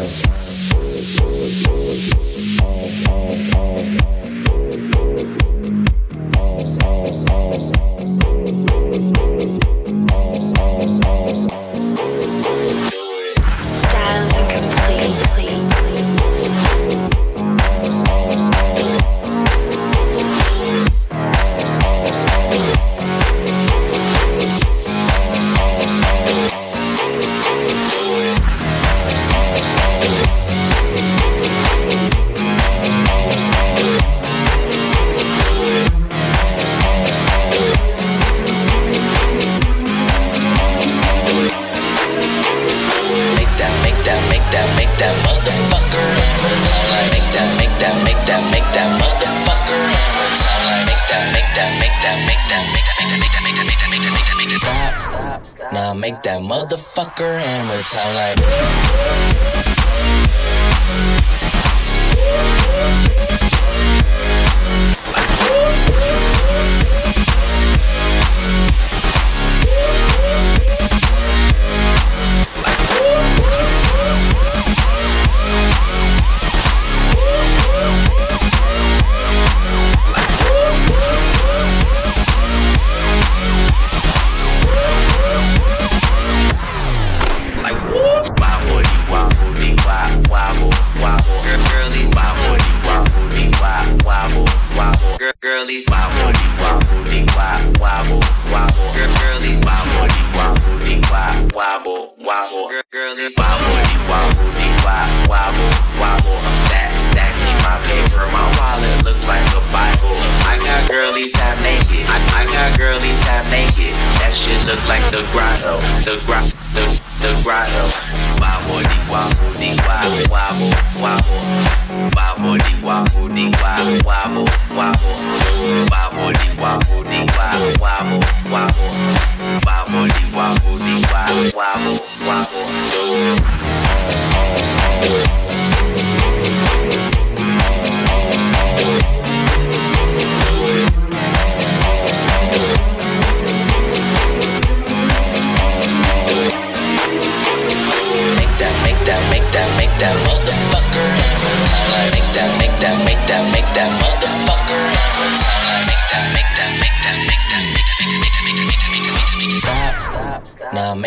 Música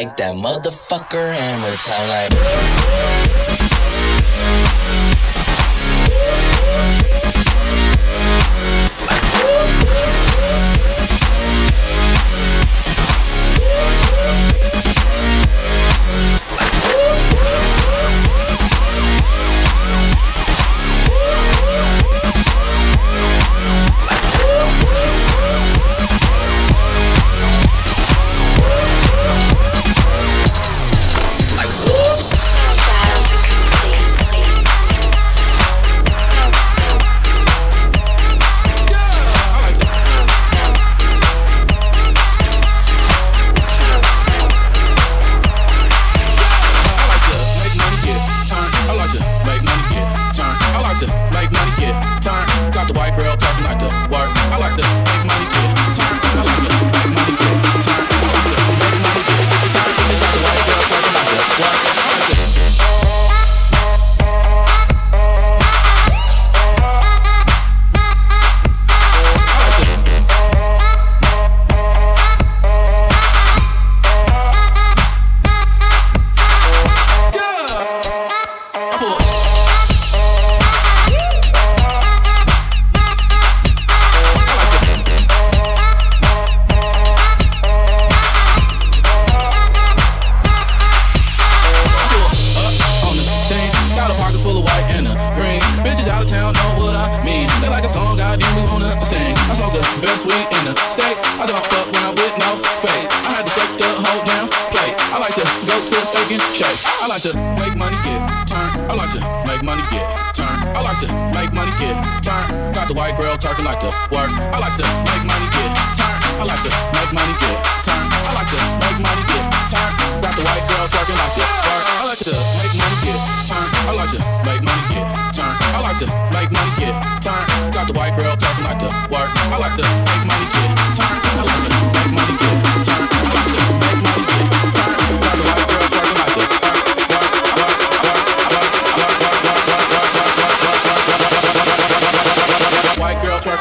That motherfucker hammer time like.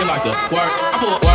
like a work. I work.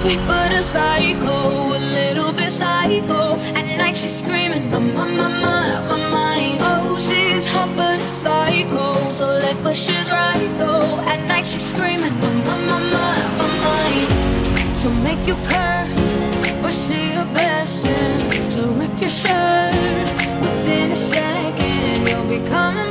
sweet but a psycho, a little bit psycho. At night she's screaming, I'm on my mind, my mind. Oh, she's hot but a psycho, so left but she's right though. At night she's screaming, I'm on my mind, my mind. She'll make you curse, but she a best. She'll rip your shirt within a second. You'll be coming.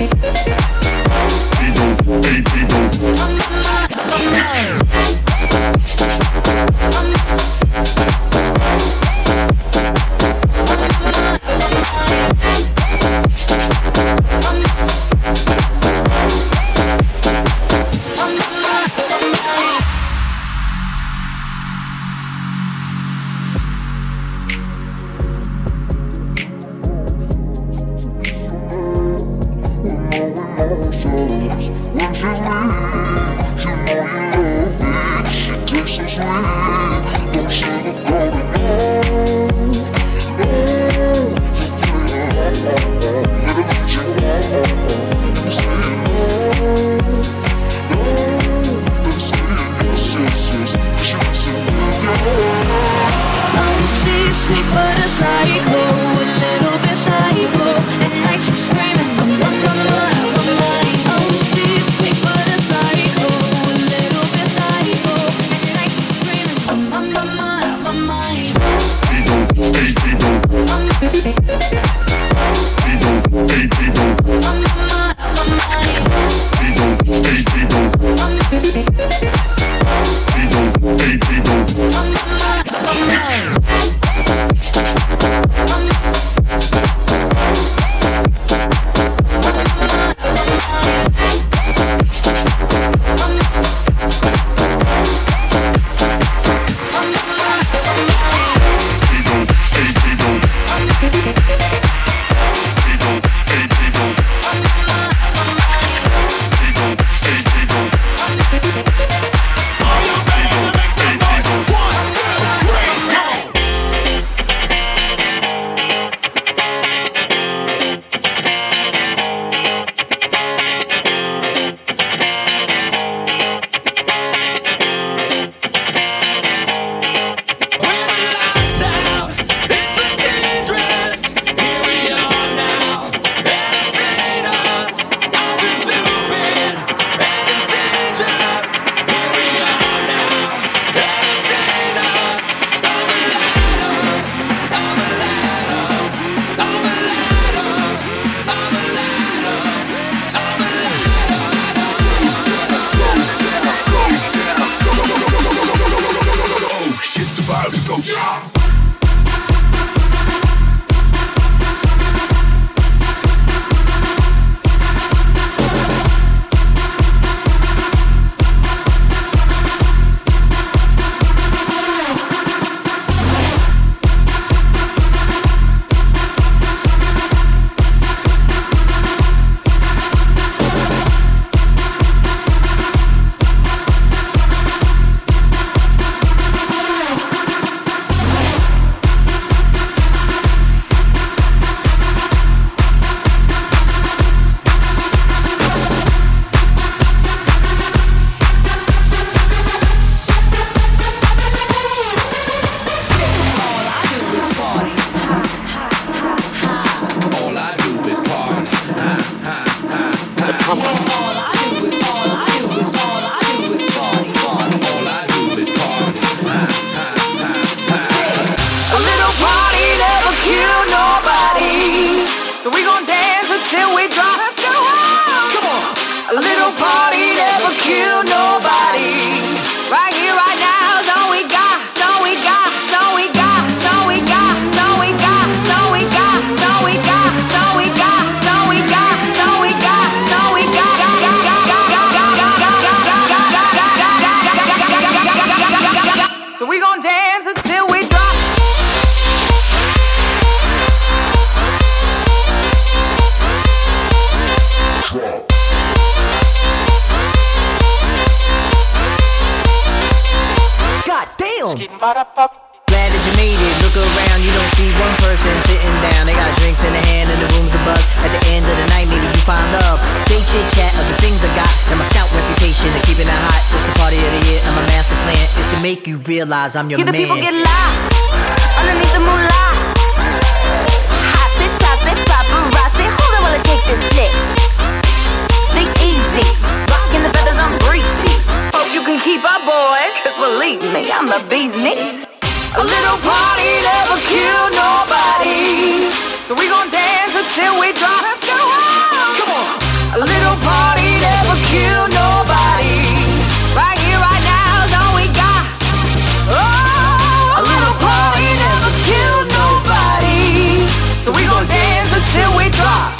Thank you. Damn. Glad that you made it. Look around, you don't see one person sitting down. They got drinks in their hand and the room's a buzz. At the end of the night, maybe you find love. They chit chat of the things I got and my scout reputation of keeping it hot. It's the party of the year and my master plan is to make you realize I'm your Hear the man. people get loud underneath the moonlight. Drop.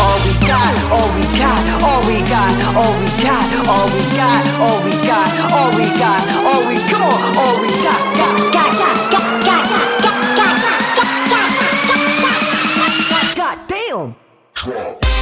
All we got, all we got, all we got, all we got, all we got, all we got, all we got, all we come on, all we got, got, got, got, got, got, got, got, got, got, God damn. We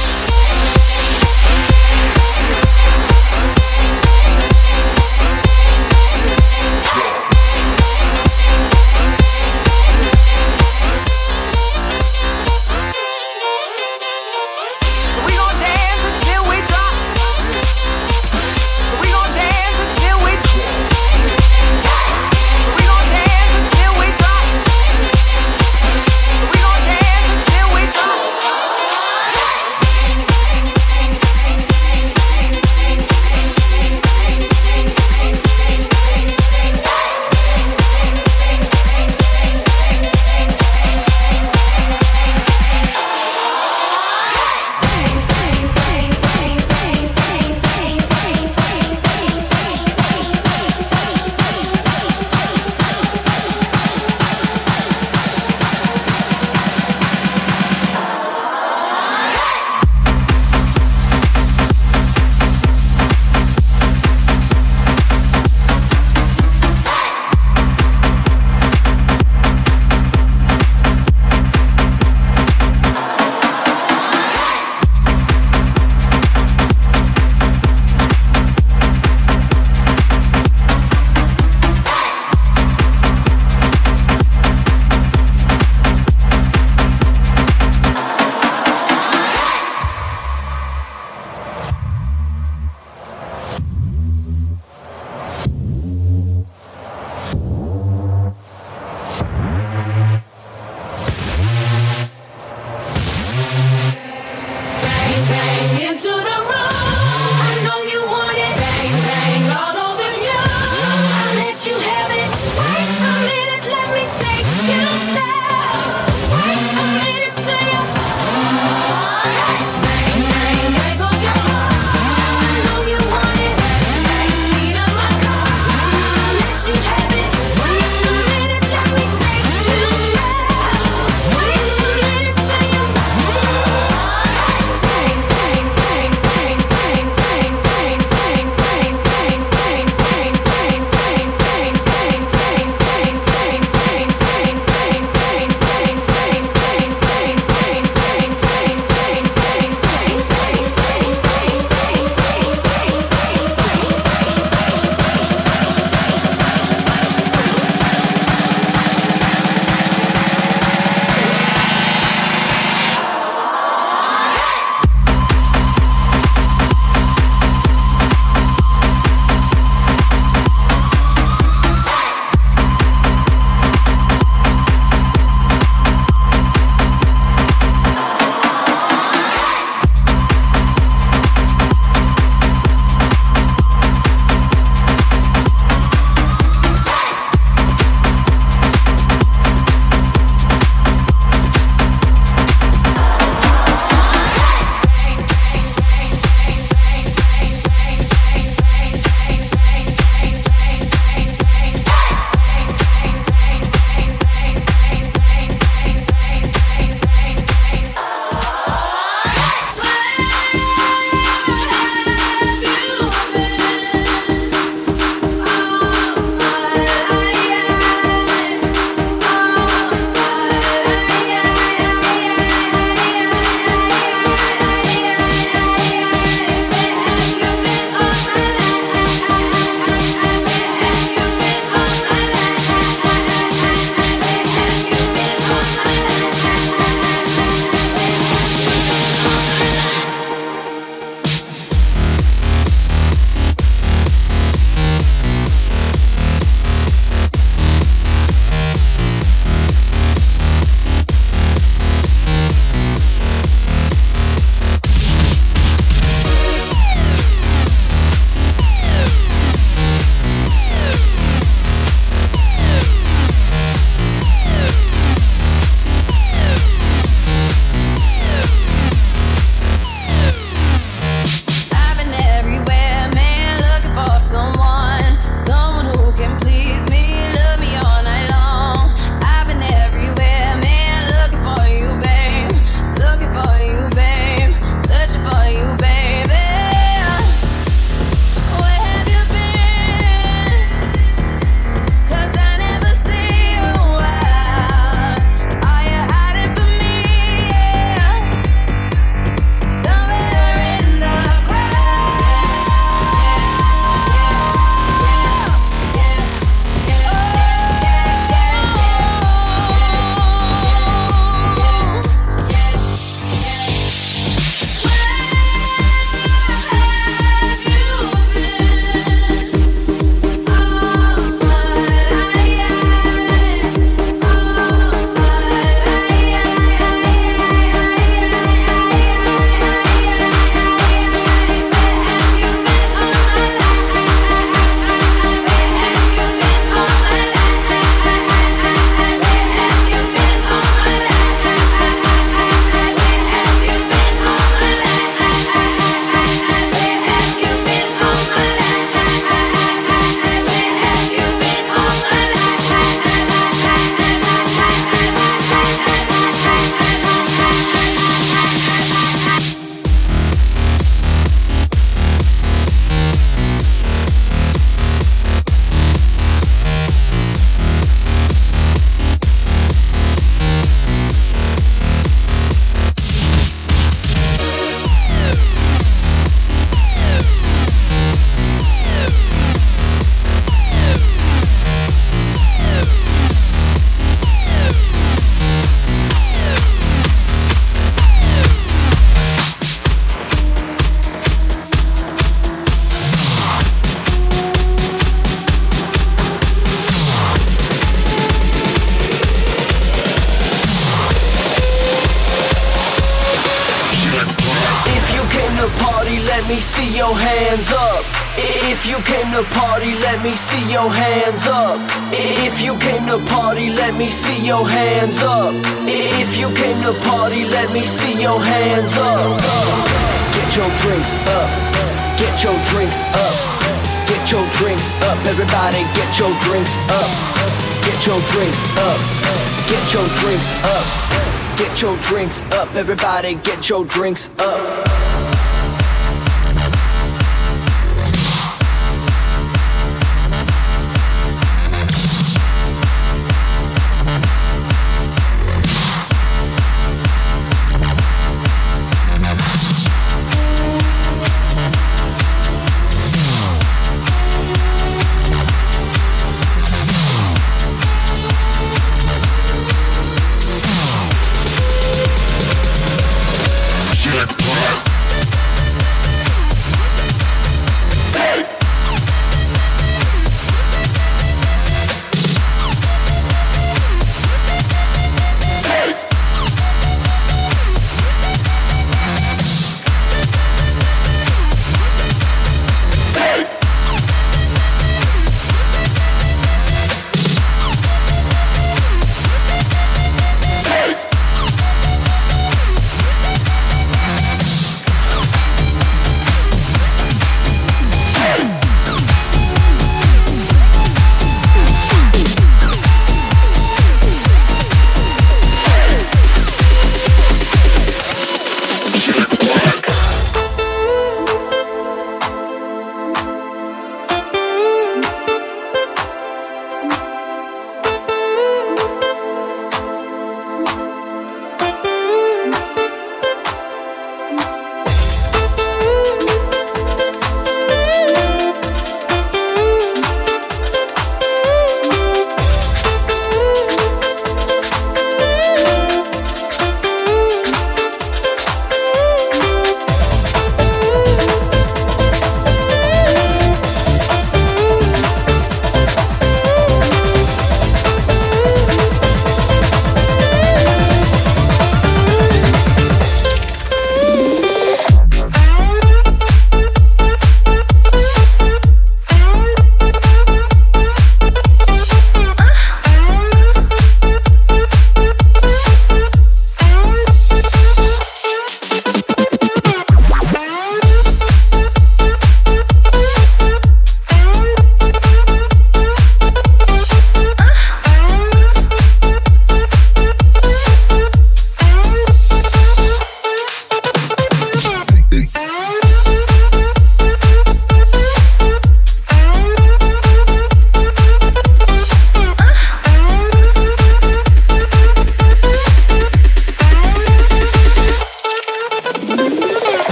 Everybody, get your drinks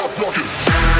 stop walking.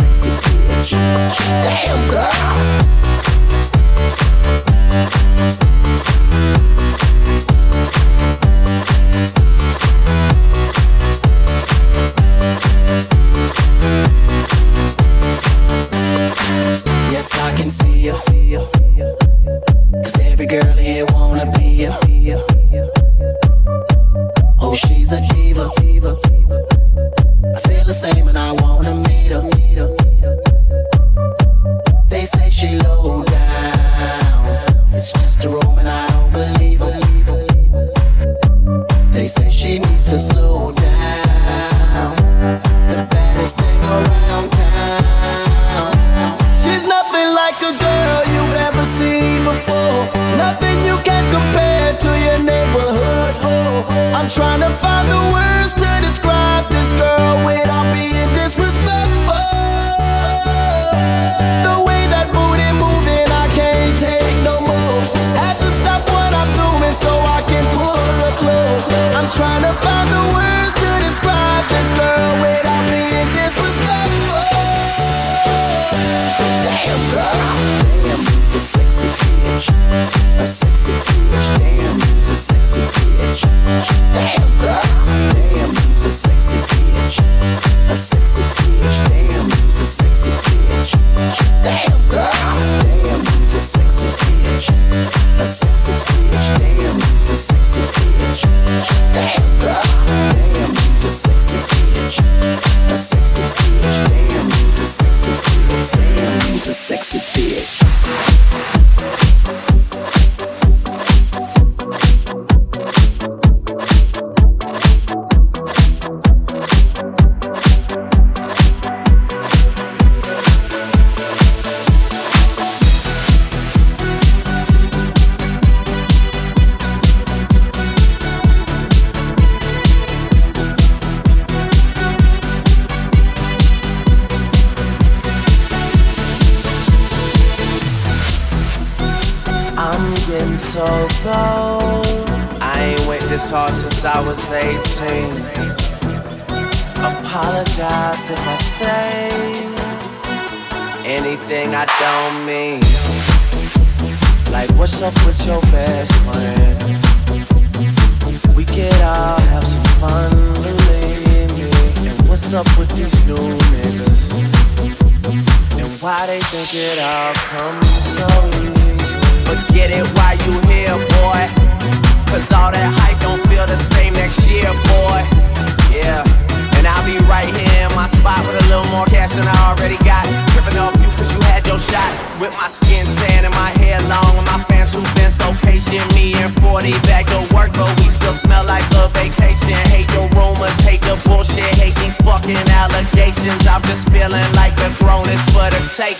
Damn, girl. Yes, I can see. Cause every girl here wants.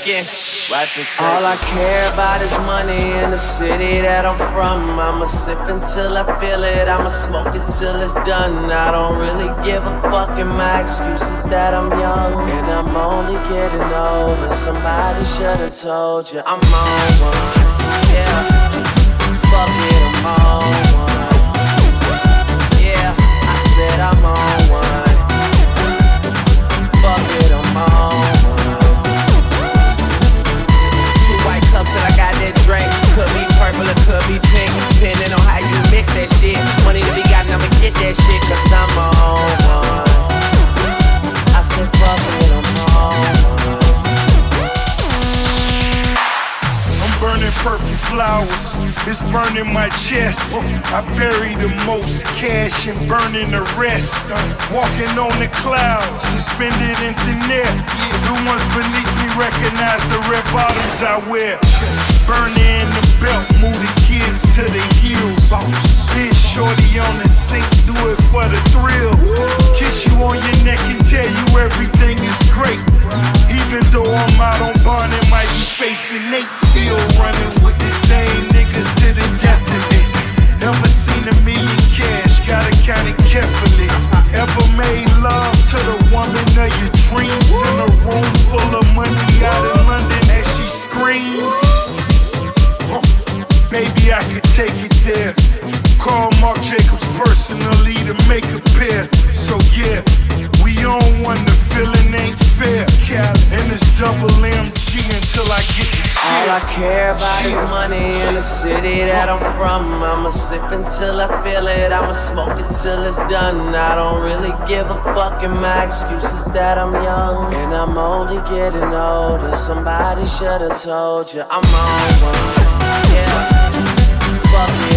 Taking. Watch me take All I care about is money in the city that I'm from. I'ma sip until I feel it. I'ma smoke it till it's done. I don't really give a fuck and my excuse is that I'm young and I'm only getting older. Somebody should've told you I'm on one. Yeah, fuck it, I'm on one. It's burning my chest. I bury the most cash and burning the rest. Walking on the clouds, suspended in thin air. The ones beneath me recognize the red bottoms I wear. Burning the belt, move the kids to the heels. Sit shorty on the sink, do it for the thrill. Kiss you on your neck and tell you everything is great. Even though I'm out on and might be facing Nate, still running with the same niggas to the death of me. Never seen a million cash, gotta count it carefully. Ever made love to the woman of your dreams in a room full of money out in London as she screams? Baby, I could take it there. Call Marc Jacobs personally to make a pair. So yeah, we on one, the feeling ain't fair. And it's double MG until I get the All I care about is money in the city that I'm from. I'ma sip until I feel it. I'ma smoke it till it's done. I don't really give a fuck, and my excuse is that I'm young. And I'm only getting older. Somebody should've told you I'm on one. Yeah. Fuck